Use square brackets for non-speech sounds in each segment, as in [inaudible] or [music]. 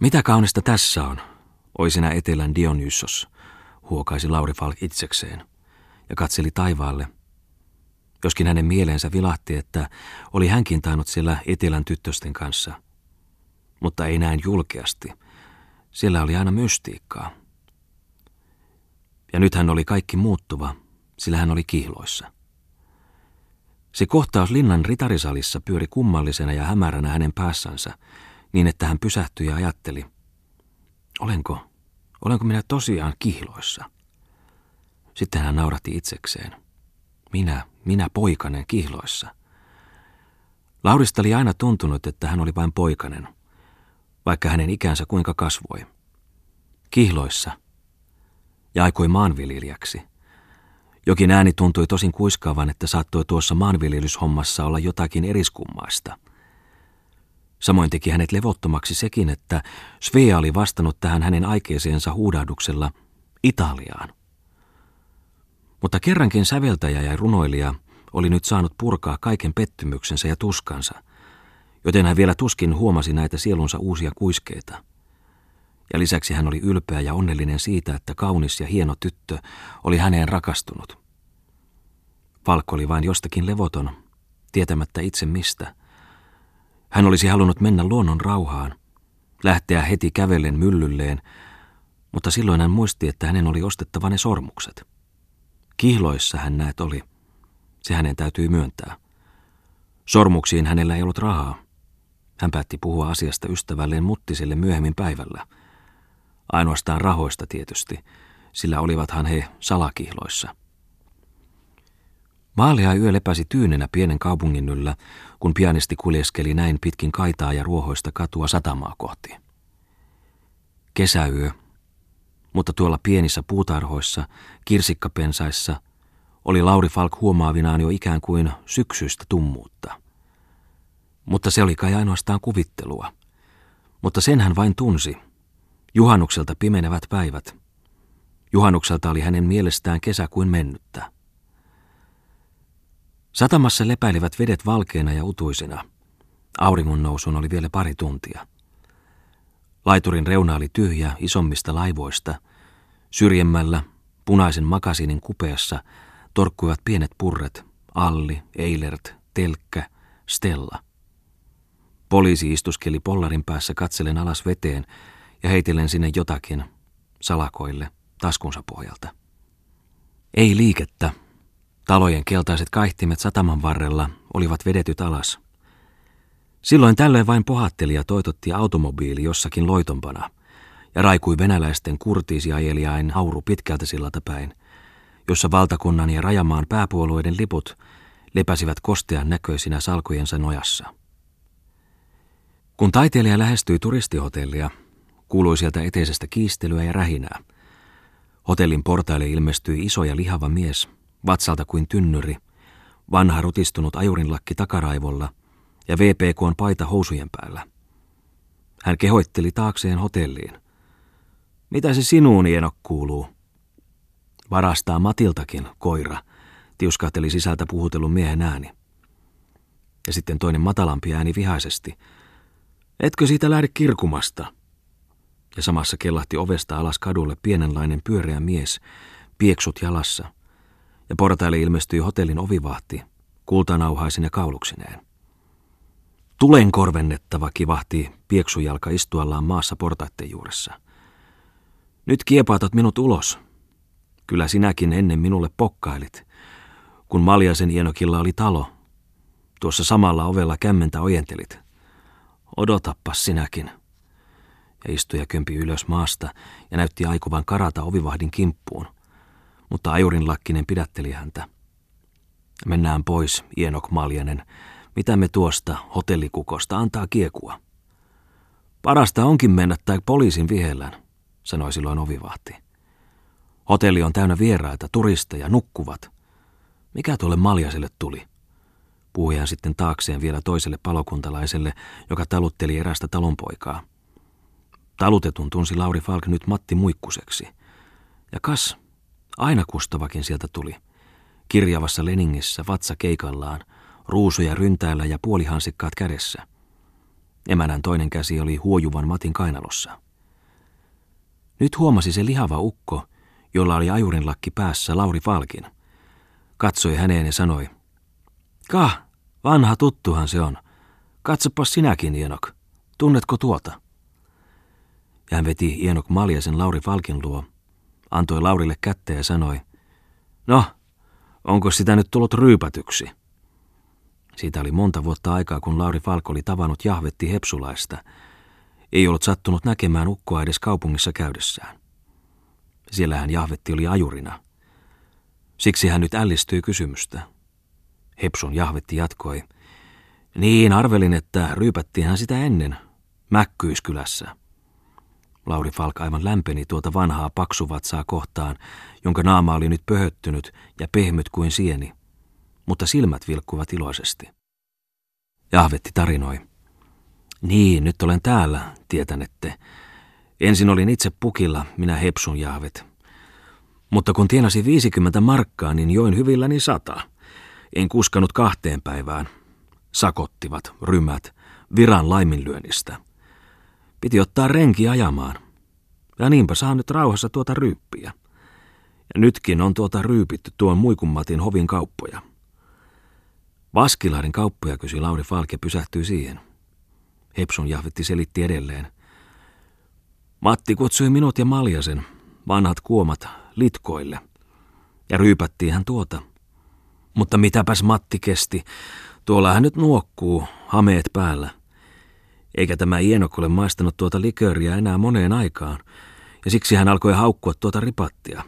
Mitä kaunista tässä on, oi sinä etelän Dionysos, huokaisi Lauri Falk itsekseen ja katseli taivaalle. Joskin hänen mieleensä vilahti, että oli hänkin tainnut siellä etelän tyttösten kanssa. Mutta ei näin julkeasti. Siellä oli aina mystiikkaa. Ja nyt hän oli kaikki muuttuva, sillä hän oli kihloissa. Se kohtaus linnan ritarisalissa pyöri kummallisena ja hämäränä hänen päässänsä, niin että hän pysähtyi ja ajatteli, olenko, olenko minä tosiaan kihloissa? Sitten hän nauratti itsekseen. Minä, minä poikanen kihloissa. Laurista oli aina tuntunut, että hän oli vain poikanen, vaikka hänen ikänsä kuinka kasvoi. Kihloissa. Ja aikoi maanviljelijäksi – jokin ääni tuntui tosin kuiskaavan, että saattoi tuossa maanviljelyshommassa olla jotakin eriskummaista. Samoin teki hänet levottomaksi sekin, että Svea oli vastannut tähän hänen aikeeseensa huudahduksella Italiaan. Mutta kerrankin säveltäjä ja runoilija oli nyt saanut purkaa kaiken pettymyksensä ja tuskansa, joten hän vielä tuskin huomasi näitä sielunsa uusia kuiskeita. Ja lisäksi hän oli ylpeä ja onnellinen siitä, että kaunis ja hieno tyttö oli häneen rakastunut. Falkko oli vain jostakin levoton, tietämättä itse mistä. Hän olisi halunnut mennä luonnon rauhaan, lähteä heti kävellen myllylleen, mutta silloin hän muisti, että hänen oli ostettava ne sormukset. Kihloissa hän näet oli. Se hänen täytyy myöntää. Sormuksiin hänellä ei ollut rahaa. Hän päätti puhua asiasta ystävälleen Muttiselle myöhemmin päivällä – Ainoastaan rahoista tietysti, sillä olivathan he salakihloissa. Maalia yö lepäsi tyynenä pienen kaupungin yllä, kun pianisti kuljeskeli näin pitkin kaitaa ja ruohoista katua satamaa kohti. Kesäyö, mutta tuolla pienissä puutarhoissa, kirsikkapensaissa, oli Lauri Falk huomaavinaan jo ikään kuin syksyistä tummuutta. Mutta se oli kai ainoastaan kuvittelua. Mutta sen hän vain tunsi, Juhannukselta pimenevät päivät. Juhannukselta oli hänen mielestään kesä kuin mennyttä. Satamassa lepäilivät vedet valkeina ja utuisina. Auringon nousun oli vielä pari tuntia. Laiturin reuna oli tyhjä isommista laivoista. Syrjemmällä, punaisen makasinin kupeessa, torkkuivat pienet purret, Alli, Eilert, Telkkä, Stella. Poliisi istuskeli pollarin päässä katsellen alas veteen, ja heitellen sinne jotakin salakoille taskunsa pohjalta. Ei liikettä. Talojen keltaiset kaihtimet sataman varrella olivat vedetyt alas. Silloin tällöin vain pohatteli ja toitotti automobiili jossakin loitompana ja raikui venäläisten kurtiisiajelijain hauru pitkältä sillalta päin, jossa valtakunnan ja rajamaan pääpuolueiden liput lepäsivät kostean näköisinä salkojensa nojassa. Kun taiteilija lähestyi turistihotellia, Kuului sieltä eteisestä kiistelyä ja rähinää. Hotellin portaille ilmestyi iso ja lihava mies, vatsalta kuin tynnyri, vanha rutistunut ajurinlakki takaraivolla ja VPK on paita housujen päällä. Hän kehoitteli taakseen hotelliin. Mitä se sinuun, Ieno, kuuluu? Varastaa Matiltakin, koira, tiuskahteli sisältä puhutellun miehen ääni. Ja sitten toinen matalampi ääni vihaisesti. Etkö siitä lähde kirkumasta? ja samassa kellahti ovesta alas kadulle pienenlainen pyöreä mies, pieksut jalassa, ja portaille ilmestyi hotellin ovivahti, kultanauhaisin ja kauluksineen. Tulen korvennettava kivahti pieksujalka istuallaan maassa portaitten juuressa. Nyt kiepaatat minut ulos. Kyllä sinäkin ennen minulle pokkailit, kun Maljasen Ienokilla oli talo. Tuossa samalla ovella kämmentä ojentelit. Odotappas sinäkin ja istuja kömpi ylös maasta ja näytti aikuvan karata ovivahdin kimppuun. Mutta ajurin lakkinen pidätteli häntä. Mennään pois, Ienok Maljanen. Mitä me tuosta hotellikukosta antaa kiekua? Parasta onkin mennä tai poliisin vihellään, sanoi silloin ovivahti. Hotelli on täynnä vieraita, turisteja, nukkuvat. Mikä tuolle Maljaselle tuli? Puhui hän sitten taakseen vielä toiselle palokuntalaiselle, joka talutteli erästä talonpoikaa. Talutetun tunsi Lauri Falk nyt Matti Muikkuseksi. Ja kas, aina kustavakin sieltä tuli. Kirjavassa Leningissä vatsa keikallaan, ruusuja ryntäillä ja puolihansikkaat kädessä. Emänän toinen käsi oli huojuvan Matin kainalossa. Nyt huomasi se lihava ukko, jolla oli ajurin lakki päässä Lauri Falkin. Katsoi häneen ja sanoi, Kah, vanha tuttuhan se on. Katsopas sinäkin, Ienok. Tunnetko tuota? Ja hän veti Ienok Maljasen Lauri Falkin luo, antoi Laurille kättä ja sanoi, No, onko sitä nyt tullut ryypätyksi? Siitä oli monta vuotta aikaa, kun Lauri Falk oli tavannut Jahvetti Hepsulaista. Ei ollut sattunut näkemään ukkoa edes kaupungissa käydessään. Siellähän Jahvetti oli ajurina. Siksi hän nyt ällistyi kysymystä. Hepsun Jahvetti jatkoi. Niin, arvelin, että ryypättiinhän sitä ennen, Mäkkyyskylässä. Lauri Falk aivan lämpeni tuota vanhaa paksuvatsaa kohtaan, jonka naama oli nyt pöhöttynyt ja pehmyt kuin sieni, mutta silmät vilkkuvat iloisesti. Jahvetti tarinoi. Niin, nyt olen täällä, tietänette. Ensin olin itse pukilla, minä hepsun jahvet. Mutta kun tienasi 50 markkaa, niin join hyvilläni sata. En kuskanut kahteen päivään. Sakottivat, rymät, viran laiminlyönnistä. Piti ottaa renki ajamaan. Ja niinpä saan nyt rauhassa tuota ryyppiä. Ja nytkin on tuota ryypitty tuon muikummatin hovin kauppoja. Vaskilaarin kauppoja kysyi Lauri Falk ja pysähtyi siihen. Hepsun jahvetti selitti edelleen. Matti kutsui minut ja Maljasen, vanhat kuomat, litkoille. Ja ryypättiin hän tuota. Mutta mitäpäs Matti kesti. Tuolla hän nyt nuokkuu, hameet päällä. Eikä tämä Ienok ole maistanut tuota likööriä enää moneen aikaan, ja siksi hän alkoi haukkua tuota ripattia.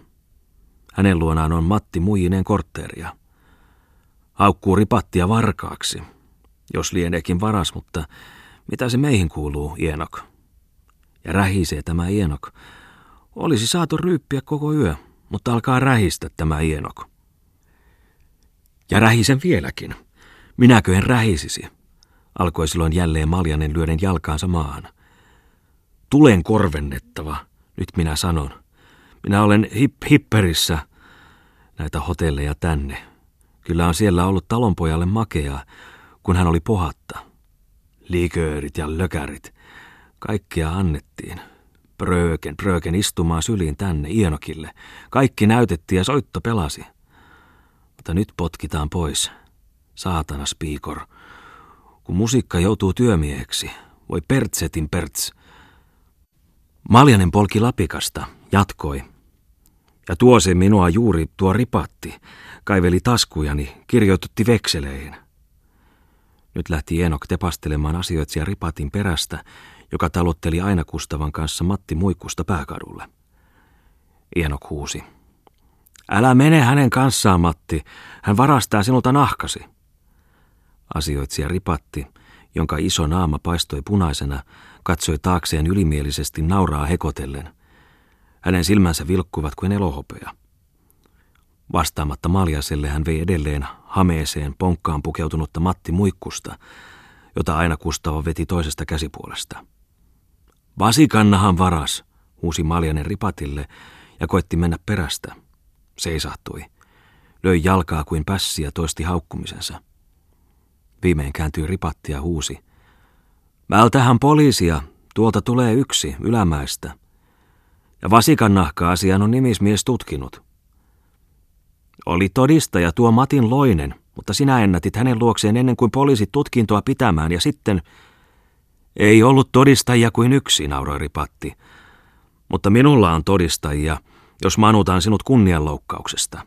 Hänen luonaan on Matti muijineen kortteeria. Haukkuu ripattia varkaaksi, jos lieneekin varas, mutta mitä se meihin kuuluu, Ienok? Ja rähisee tämä Ienok. Olisi saatu ryyppiä koko yö, mutta alkaa rähistä tämä Ienok. Ja rähisen vieläkin. Minäkö en rähisisi? Alkoi silloin jälleen Maljanen lyöden jalkaansa maahan. Tulen korvennettava, nyt minä sanon. Minä olen hip hipperissä näitä hotelleja tänne. Kyllä on siellä ollut talonpojalle makeaa, kun hän oli pohatta. Liiköörit ja lökärit. Kaikkia annettiin. Prööken, prööken istumaan syliin tänne, Ienokille. Kaikki näytettiin ja soitto pelasi. Mutta nyt potkitaan pois. Saatana spiikor. Kun musiikka joutuu työmieheksi, voi pertsetin perts. Maljanen polki lapikasta, jatkoi. Ja tuo se minua juuri tuo ripatti, kaiveli taskujani, kirjoitutti vekseleihin. Nyt lähti Enok tepastelemaan asioitsija ripatin perästä, joka talotteli aina Kustavan kanssa Matti Muikkusta pääkadulle. Enok huusi. Älä mene hänen kanssaan, Matti. Hän varastaa sinulta nahkasi. Asioitsija ripatti, jonka iso naama paistoi punaisena, katsoi taakseen ylimielisesti nauraa hekotellen. Hänen silmänsä vilkkuivat kuin elohopea. Vastaamatta Maljaselle hän vei edelleen hameeseen ponkkaan pukeutunutta Matti Muikkusta, jota aina Kustava veti toisesta käsipuolesta. Vasikannahan varas, huusi Maljanen ripatille ja koetti mennä perästä. Seisahtui. Löi jalkaa kuin pässi ja toisti haukkumisensa. Viimein kääntyi ripatti ja huusi. Vältähän poliisia, tuolta tulee yksi, ylämäistä. Ja vasikan nahka-asian on nimismies tutkinut. Oli todistaja tuo Matin Loinen, mutta sinä ennätit hänen luokseen ennen kuin poliisit tutkintoa pitämään ja sitten... Ei ollut todistajia kuin yksi, nauroi Ripatti. Mutta minulla on todistajia, jos manutaan sinut kunnianloukkauksesta.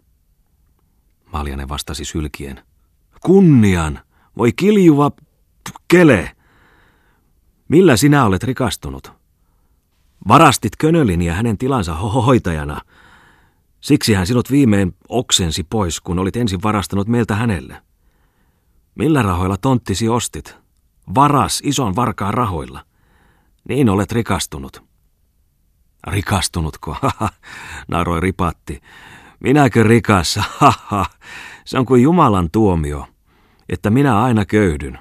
Maljanen vastasi sylkien. Kunnian! Voi kiljuva kele! Millä sinä olet rikastunut? Varastit Könölin ja hänen tilansa hoitajana. Siksi hän sinut viimein oksensi pois, kun olit ensin varastanut meiltä hänelle. Millä rahoilla tonttisi ostit? Varas ison varkaan rahoilla. Niin olet rikastunut. Rikastunutko? [laughs] Naroi ripatti. Minäkö rikas? [laughs] Haha, se on kuin Jumalan tuomio, että minä aina köydyn.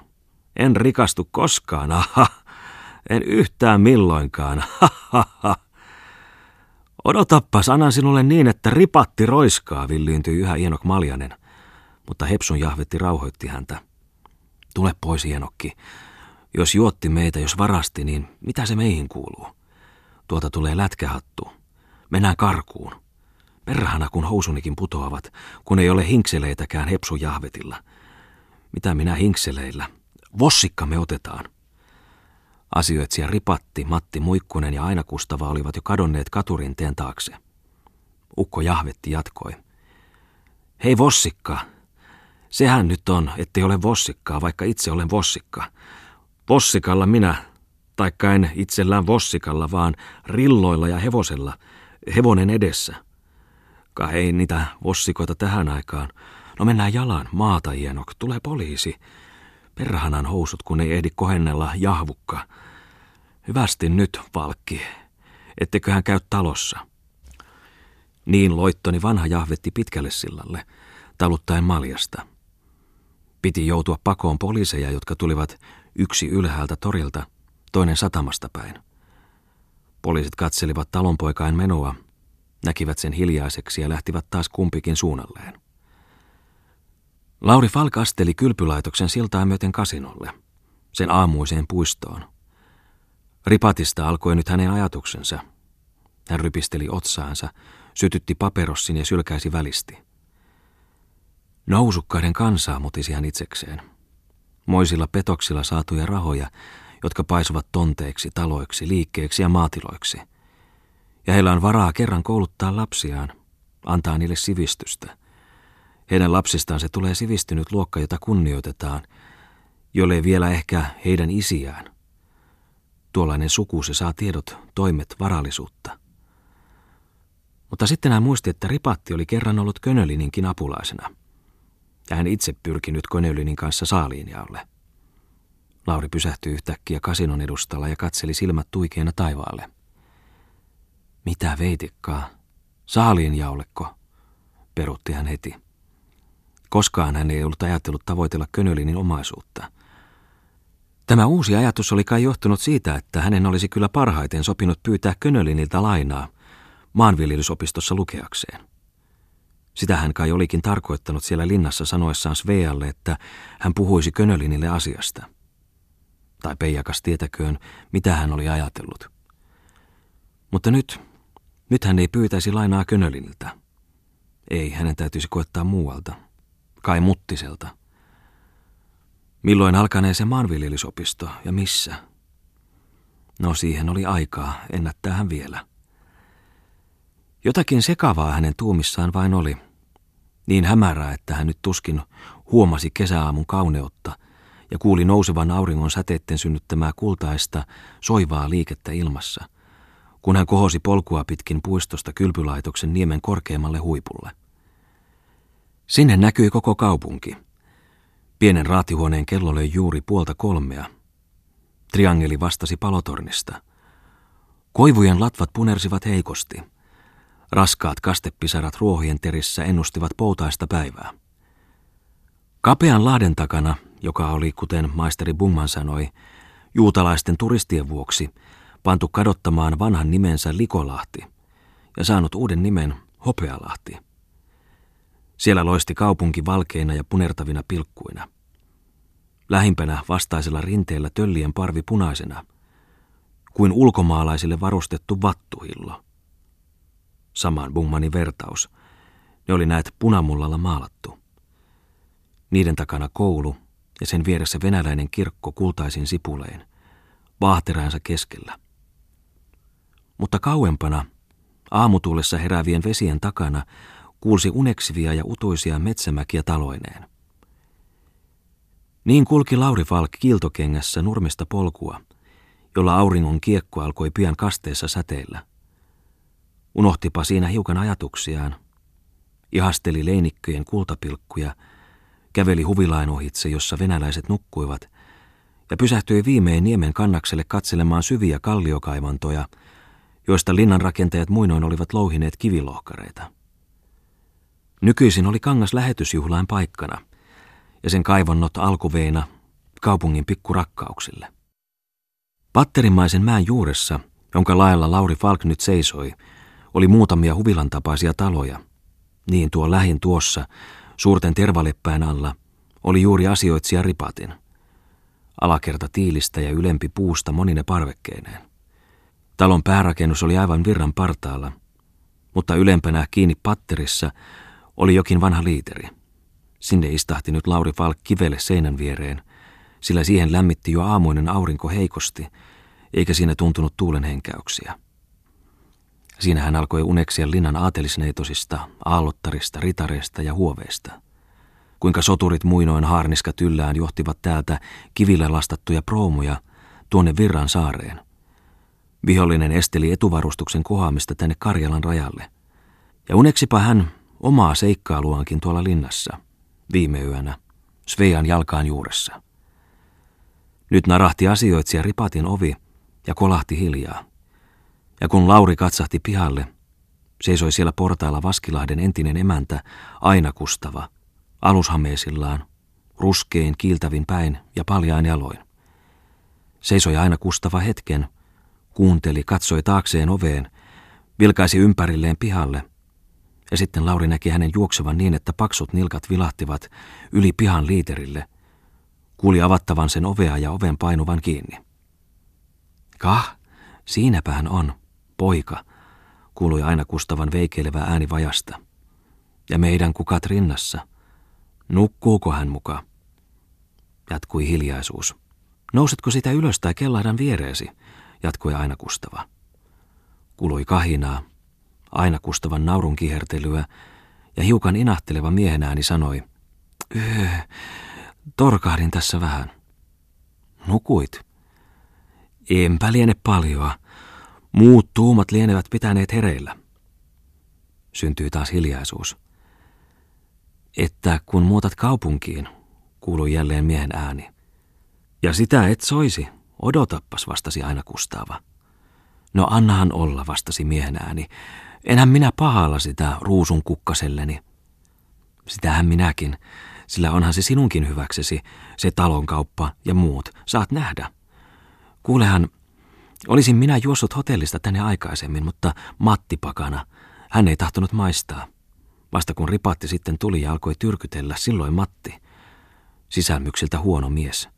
En rikastu koskaan, aha, en yhtään milloinkaan, haha. Odotappa sanan sinulle niin, että ripatti roiskaa, villiintyi yhä Ienok Maljanen, mutta Hepsun jahvetti rauhoitti häntä. Tule pois, Ienokki. Jos juotti meitä, jos varasti, niin mitä se meihin kuuluu? Tuolta tulee lätkähattu. Mennään karkuun. Perhana, kun housunikin putoavat, kun ei ole hinkseleitäkään hepsujahvetilla. Mitä minä hinkseleillä? Vossikka me otetaan. Asioitsija Ripatti, Matti Muikkunen ja Aina Kustava olivat jo kadonneet katurinteen taakse. Ukko Jahvetti jatkoi. Hei Vossikka, sehän nyt on, ettei ole Vossikkaa, vaikka itse olen Vossikka. Vossikalla minä, taikka en itsellään Vossikalla, vaan rilloilla ja hevosella, hevonen edessä. Ka ei niitä Vossikoita tähän aikaan. No mennään jalan, maata hienok, tulee poliisi. Perhanan housut, kun ei ehdi kohennella jahvukka. Hyvästi nyt, Valkki. Etteköhän käy talossa. Niin loittoni vanha jahvetti pitkälle sillalle, taluttaen maljasta. Piti joutua pakoon poliiseja, jotka tulivat yksi ylhäältä torilta, toinen satamasta päin. Poliisit katselivat talonpoikain menoa, näkivät sen hiljaiseksi ja lähtivät taas kumpikin suunnalleen. Lauri Falk asteli kylpylaitoksen siltaa myöten kasinolle, sen aamuiseen puistoon. Ripatista alkoi nyt hänen ajatuksensa. Hän rypisteli otsaansa, sytytti paperossin ja sylkäisi välisti. Nousukkaiden kansaa mutisi hän itsekseen. Moisilla petoksilla saatuja rahoja, jotka paisuvat tonteiksi, taloiksi, liikkeeksi ja maatiloiksi. Ja heillä on varaa kerran kouluttaa lapsiaan, antaa niille sivistystä – heidän lapsistaan se tulee sivistynyt luokka, jota kunnioitetaan, jolle vielä ehkä heidän isiään. Tuollainen suku se saa tiedot, toimet, varallisuutta. Mutta sitten hän muisti, että Ripatti oli kerran ollut Könölininkin apulaisena. Ja hän itse pyrkinyt Könölinin kanssa saaliinjaolle. Lauri pysähtyi yhtäkkiä kasinon edustalla ja katseli silmät tuikeena taivaalle. Mitä veitikkaa? Saaliinjaolleko? Perutti hän heti. Koskaan hän ei ollut ajatellut tavoitella Könölinin omaisuutta. Tämä uusi ajatus oli kai johtunut siitä, että hänen olisi kyllä parhaiten sopinut pyytää Könöliniltä lainaa maanviljelysopistossa lukeakseen. Sitä hän kai olikin tarkoittanut siellä linnassa sanoessaan Svealle, että hän puhuisi Könölinille asiasta. Tai Peijakas tietäköön, mitä hän oli ajatellut. Mutta nyt, nyt hän ei pyytäisi lainaa Könöliniltä. Ei, hänen täytyisi koettaa muualta kai Muttiselta. Milloin alkanee se maanviljelysopisto ja missä? No siihen oli aikaa, ennättää hän vielä. Jotakin sekavaa hänen tuumissaan vain oli. Niin hämärää, että hän nyt tuskin huomasi kesäaamun kauneutta ja kuuli nousevan auringon säteitten synnyttämää kultaista, soivaa liikettä ilmassa, kun hän kohosi polkua pitkin puistosta kylpylaitoksen niemen korkeammalle huipulle. Sinne näkyi koko kaupunki. Pienen raatihuoneen kello löi juuri puolta kolmea. Triangeli vastasi palotornista. Koivujen latvat punersivat heikosti. Raskaat kastepisarat ruohien terissä ennustivat poutaista päivää. Kapean laaden takana, joka oli, kuten maisteri Bungman sanoi, juutalaisten turistien vuoksi, pantu kadottamaan vanhan nimensä Likolahti ja saanut uuden nimen Hopealahti – siellä loisti kaupunki valkeina ja punertavina pilkkuina. Lähimpänä vastaisella rinteellä töllien parvi punaisena, kuin ulkomaalaisille varustettu vattuhillo. Samaan Bungmanin vertaus. Ne oli näet punamullalla maalattu. Niiden takana koulu ja sen vieressä venäläinen kirkko kultaisin sipulein, vaahteraansa keskellä. Mutta kauempana, aamutuulessa heräävien vesien takana, kuulsi uneksivia ja utuisia metsämäkiä taloineen. Niin kulki Lauri Falk kiiltokengässä nurmista polkua, jolla auringon kiekko alkoi pian kasteessa säteillä. Unohtipa siinä hiukan ajatuksiaan, ihasteli leinikköjen kultapilkkuja, käveli huvilain ohitse, jossa venäläiset nukkuivat, ja pysähtyi viimein niemen kannakselle katselemaan syviä kalliokaivantoja, joista linnan rakentajat muinoin olivat louhineet kivilohkareita. Nykyisin oli kangas lähetysjuhlain paikkana ja sen kaivonnot alkuveina kaupungin pikkurakkauksille. Patterimaisen mäen juuressa, jonka laella Lauri Falk nyt seisoi, oli muutamia huvilan tapaisia taloja. Niin tuo lähin tuossa, suurten tervaleppään alla, oli juuri asioitsija Ripatin. alakerta tiilistä ja ylempi puusta monine parvekkeineen. Talon päärakennus oli aivan virran partaalla, mutta ylempänä kiinni patterissa oli jokin vanha liiteri. Sinne istahti nyt Lauri Falk kivelle seinän viereen, sillä siihen lämmitti jo aamuinen aurinko heikosti, eikä siinä tuntunut tuulen henkäyksiä. Siinä hän alkoi uneksia linnan aatelisneitosista, aallottarista, ritareista ja huoveista. Kuinka soturit muinoin haarniska tyllään johtivat täältä kivillä lastattuja proomuja tuonne Virran saareen. Vihollinen esteli etuvarustuksen kohaamista tänne Karjalan rajalle. Ja uneksipa hän omaa seikkailuankin tuolla linnassa, viime yönä, Svean jalkaan juuressa. Nyt narahti asioitsija ripatin ovi ja kolahti hiljaa. Ja kun Lauri katsahti pihalle, seisoi siellä portailla Vaskilahden entinen emäntä, aina kustava, alushameisillaan, ruskein kiiltävin päin ja paljain jaloin. Seisoi aina kustava hetken, kuunteli, katsoi taakseen oveen, vilkaisi ympärilleen pihalle, ja sitten Lauri näki hänen juoksevan niin, että paksut nilkat vilahtivat yli pihan liiterille, kuuli avattavan sen ovea ja oven painuvan kiinni. Kah, siinäpä hän on, poika, kuului aina Kustavan veikeilevä ääni vajasta. Ja meidän kukat rinnassa. Nukkuuko hän muka? Jatkui hiljaisuus. Nousetko sitä ylös tai kellahdan viereesi? Jatkui aina Kustava. Kului kahinaa, aina Kustavan naurun kihertelyä, ja hiukan inahteleva miehen ääni sanoi, öö, torkahdin tässä vähän. Nukuit. Enpä liene paljoa. Muut tuumat lienevät pitäneet hereillä. Syntyy taas hiljaisuus. Että kun muutat kaupunkiin, kuului jälleen miehen ääni. Ja sitä et soisi, odotappas, vastasi aina Kustaava. No annahan olla, vastasi miehen ääni. Enhän minä pahalla sitä ruusun kukkaselleni. Sitähän minäkin, sillä onhan se sinunkin hyväksesi, se talonkauppa ja muut, saat nähdä. Kuulehan, olisin minä juossut hotellista tänne aikaisemmin, mutta Matti pakana, hän ei tahtonut maistaa. Vasta kun ripatti sitten tuli ja alkoi tyrkytellä, silloin Matti. Sisälmyksiltä huono mies.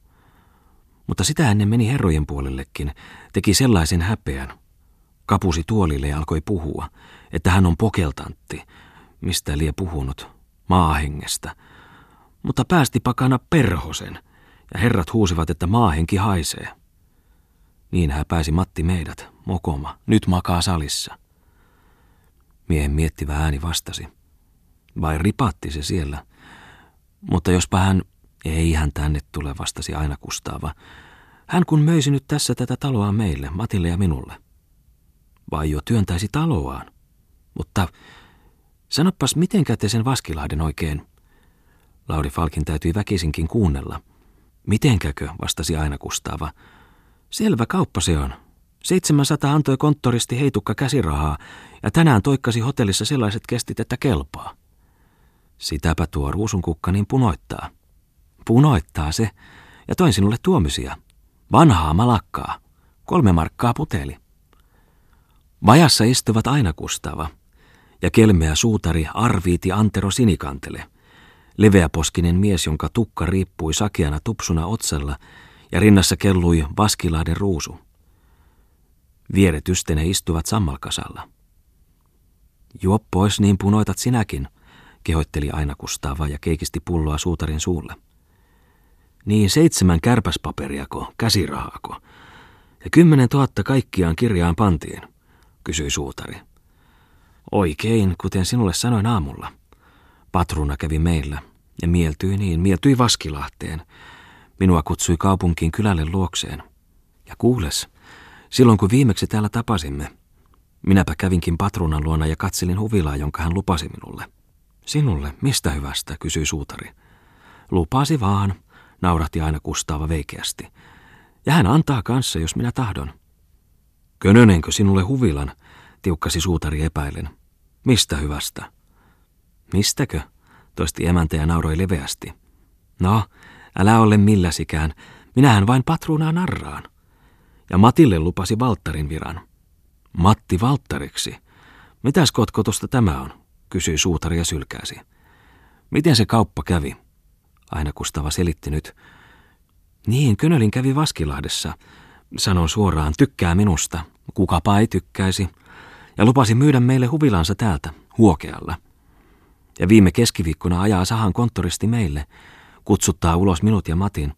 Mutta sitä ennen meni herrojen puolellekin, teki sellaisen häpeän. Kapusi tuolille ja alkoi puhua, että hän on pokeltantti, mistä lie puhunut, maahengestä. Mutta päästi pakana perhosen, ja herrat huusivat, että maahenki haisee. Niin pääsi Matti meidät, mokoma, nyt makaa salissa. Miehen miettivä ääni vastasi. Vai ripatti se siellä? Mutta jospa hän, ei hän tänne tule, vastasi aina Kustaava. Hän kun möisi nyt tässä tätä taloa meille, Matille ja minulle. Vai jo työntäisi taloaan. Mutta sanoppas, mitenkä te sen Vaskilahden oikein? Lauri Falkin täytyi väkisinkin kuunnella. Mitenkäkö, vastasi aina Kustaava. Selvä kauppa se on. 700 antoi konttoristi heitukka käsirahaa ja tänään toikkasi hotellissa sellaiset kestit, että kelpaa. Sitäpä tuo ruusunkukka niin punoittaa. Punoittaa se, ja toin sinulle tuomisia. Vanhaa malakkaa. Kolme markkaa puteli. Vajassa istuvat aina Kustava ja kelmeä suutari Arviiti Antero Sinikantele, leveäposkinen mies, jonka tukka riippui sakeana tupsuna otsalla ja rinnassa kellui Vaskilahden ruusu. Vieretystene istuvat sammalkasalla. Juo pois, niin punoitat sinäkin, kehoitteli aina Kustava ja keikisti pulloa suutarin suulle. Niin seitsemän kärpäspaperiako, käsirahaako, ja kymmenen tuhatta kaikkiaan kirjaan pantiin, kysyi suutari. Oikein, kuten sinulle sanoin aamulla. Patruna kävi meillä ja mieltyi niin, mieltyi Vaskilahteen. Minua kutsui kaupunkiin kylälle luokseen. Ja kuules, silloin kun viimeksi täällä tapasimme, minäpä kävinkin patrunan luona ja katselin huvilaa, jonka hän lupasi minulle. Sinulle, mistä hyvästä, kysyi suutari. Lupasi vaan, naurahti aina Kustaava veikeästi. Ja hän antaa kanssa, jos minä tahdon. Könönenkö sinulle huvilan, tiukkasi suutari epäilen. Mistä hyvästä? Mistäkö? toisti emäntä ja nauroi leveästi. No, älä ole milläsikään, minähän vain patruunaa narraan. Ja Matille lupasi Valttarin viran. Matti Valttariksi? Mitäs kotkotusta tämä on? kysyi suutari ja sylkäsi. Miten se kauppa kävi? Aina Kustava selitti nyt. Niin, Könölin kävi Vaskilahdessa. Sanon suoraan, tykkää minusta. Kukapa ei tykkäisi. Ja lupasi myydä meille huvilansa täältä, huokealla. Ja viime keskiviikkona ajaa Sahan konttoristi meille. Kutsuttaa ulos minut ja Matin.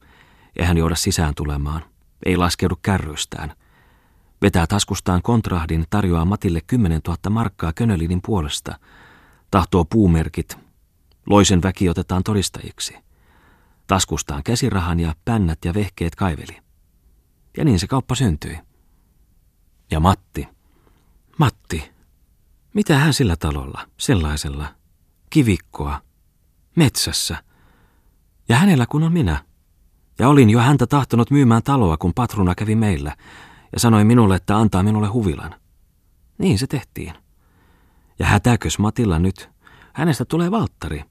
Eihän hän jouda sisään tulemaan. Ei laskeudu kärrystään. Vetää taskustaan kontrahdin, tarjoaa Matille 10 000 markkaa Könölinin puolesta. Tahtoo puumerkit. Loisen väki otetaan todistajiksi. Taskustaan käsirahan ja pännät ja vehkeet kaiveli. Ja niin se kauppa syntyi. Ja Matti. Matti. Mitä hän sillä talolla, sellaisella? Kivikkoa. Metsässä. Ja hänellä kun on minä. Ja olin jo häntä tahtonut myymään taloa, kun patruna kävi meillä ja sanoi minulle, että antaa minulle huvilan. Niin se tehtiin. Ja hätäkös Matilla nyt. Hänestä tulee Valttari.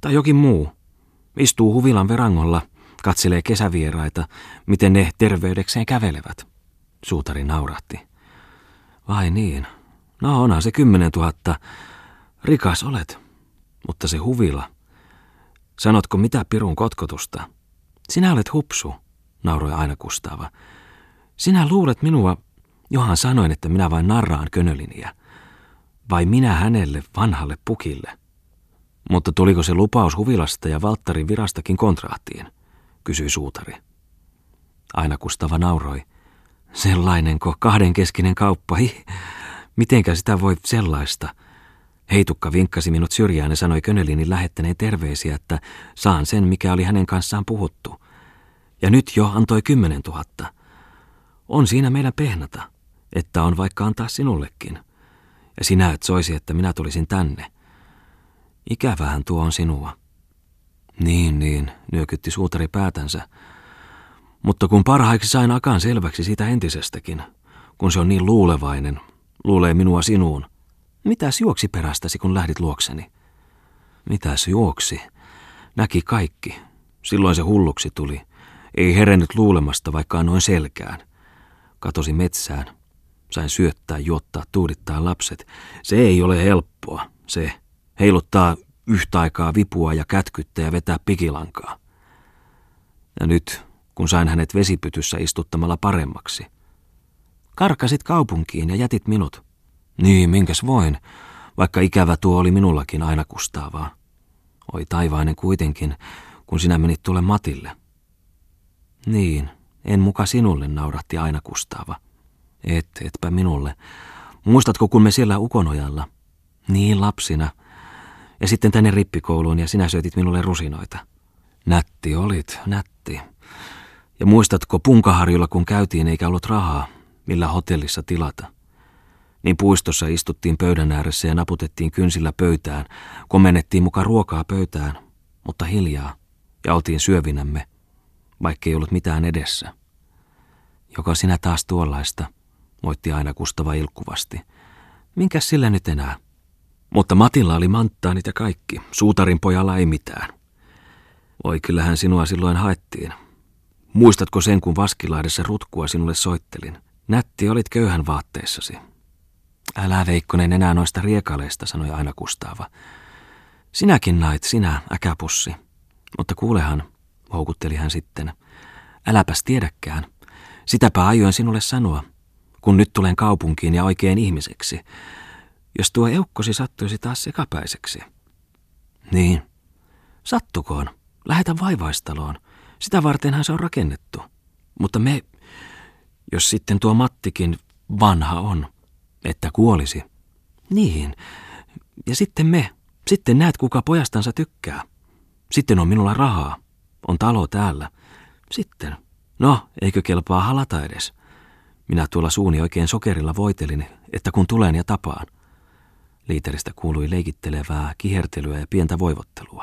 Tai jokin muu. Istuu huvilan verangolla, katselee kesävieraita, miten ne terveydekseen kävelevät. Suutari naurahti. Vai niin? No onhan se kymmenen tuhatta. Rikas olet. Mutta se huvila. Sanotko mitä pirun kotkotusta? Sinä olet hupsu, nauroi aina Kustava. Sinä luulet minua, johan sanoin, että minä vain narraan könöliniä. Vai minä hänelle, vanhalle pukille? Mutta tuliko se lupaus huvilasta ja Valttarin virastakin kontraattiin? Kysyi suutari. Aina Kustava nauroi. Sellainenko kahdenkeskinen kauppa? Hi, mitenkä sitä voi sellaista? Heitukka vinkkasi minut syrjään ja sanoi Könelinin lähettäneen terveisiä, että saan sen, mikä oli hänen kanssaan puhuttu. Ja nyt jo antoi kymmenen tuhatta. On siinä meidän pehnata, että on vaikka antaa sinullekin. Ja sinä et soisi, että minä tulisin tänne. Ikävähän tuo on sinua. Niin, niin, nyökytti suutari päätänsä. Mutta kun parhaiksi sain Akan selväksi siitä entisestäkin, kun se on niin luulevainen, luulee minua sinuun. Mitäs juoksi perästäsi, kun lähdit luokseni? Mitäs juoksi? Näki kaikki. Silloin se hulluksi tuli. Ei herennyt luulemasta, vaikka annoin selkään. Katosi metsään. Sain syöttää, juottaa, tuudittaa lapset. Se ei ole helppoa, se. Heiluttaa yhtä aikaa vipua ja kätkyttä ja vetää pikilankaa. Ja nyt, kun sain hänet vesipytyssä istuttamalla paremmaksi. Karkasit kaupunkiin ja jätit minut. Niin, minkäs voin, vaikka ikävä tuo oli minullakin aina kustaavaa. Oi taivainen kuitenkin, kun sinä menit tulle Matille. Niin, en muka sinulle, nauratti aina kustaava. Et, etpä minulle. Muistatko, kun me siellä Ukonojalla? Niin lapsina – ja sitten tänne rippikouluun ja sinä syötit minulle rusinoita. Nätti olit, nätti. Ja muistatko Punkaharjulla, kun käytiin eikä ollut rahaa, millä hotellissa tilata? Niin puistossa istuttiin pöydän ääressä ja naputettiin kynsillä pöytään, komennettiin muka ruokaa pöytään, mutta hiljaa, ja oltiin syövinämme, vaikkei ollut mitään edessä. Joka sinä taas tuollaista, moitti aina Kustava ilkkuvasti. Minkäs sillä nyt enää? Mutta Matilla oli manttaanit ja kaikki. Suutarin pojalla ei mitään. Oi, kyllähän sinua silloin haettiin. Muistatko sen, kun Vaskilaidessa rutkua sinulle soittelin? Nätti olit köyhän vaatteessasi. Älä Veikkonen enää noista riekaleista, sanoi aina Kustaava. Sinäkin nait, sinä, äkäpussi. Mutta kuulehan, houkutteli hän sitten. Äläpäs tiedäkään. Sitäpä aioin sinulle sanoa, kun nyt tulen kaupunkiin ja oikein ihmiseksi jos tuo eukkosi sattuisi taas sekapäiseksi. Niin, sattukoon. Lähetä vaivaistaloon. Sitä vartenhan se on rakennettu. Mutta me, jos sitten tuo Mattikin vanha on, että kuolisi. Niin, ja sitten me. Sitten näet, kuka pojastansa tykkää. Sitten on minulla rahaa. On talo täällä. Sitten. No, eikö kelpaa halata edes? Minä tuolla suuni oikein sokerilla voitelin, että kun tulen ja tapaan. Liiteristä kuului leikittelevää kihertelyä ja pientä voivottelua.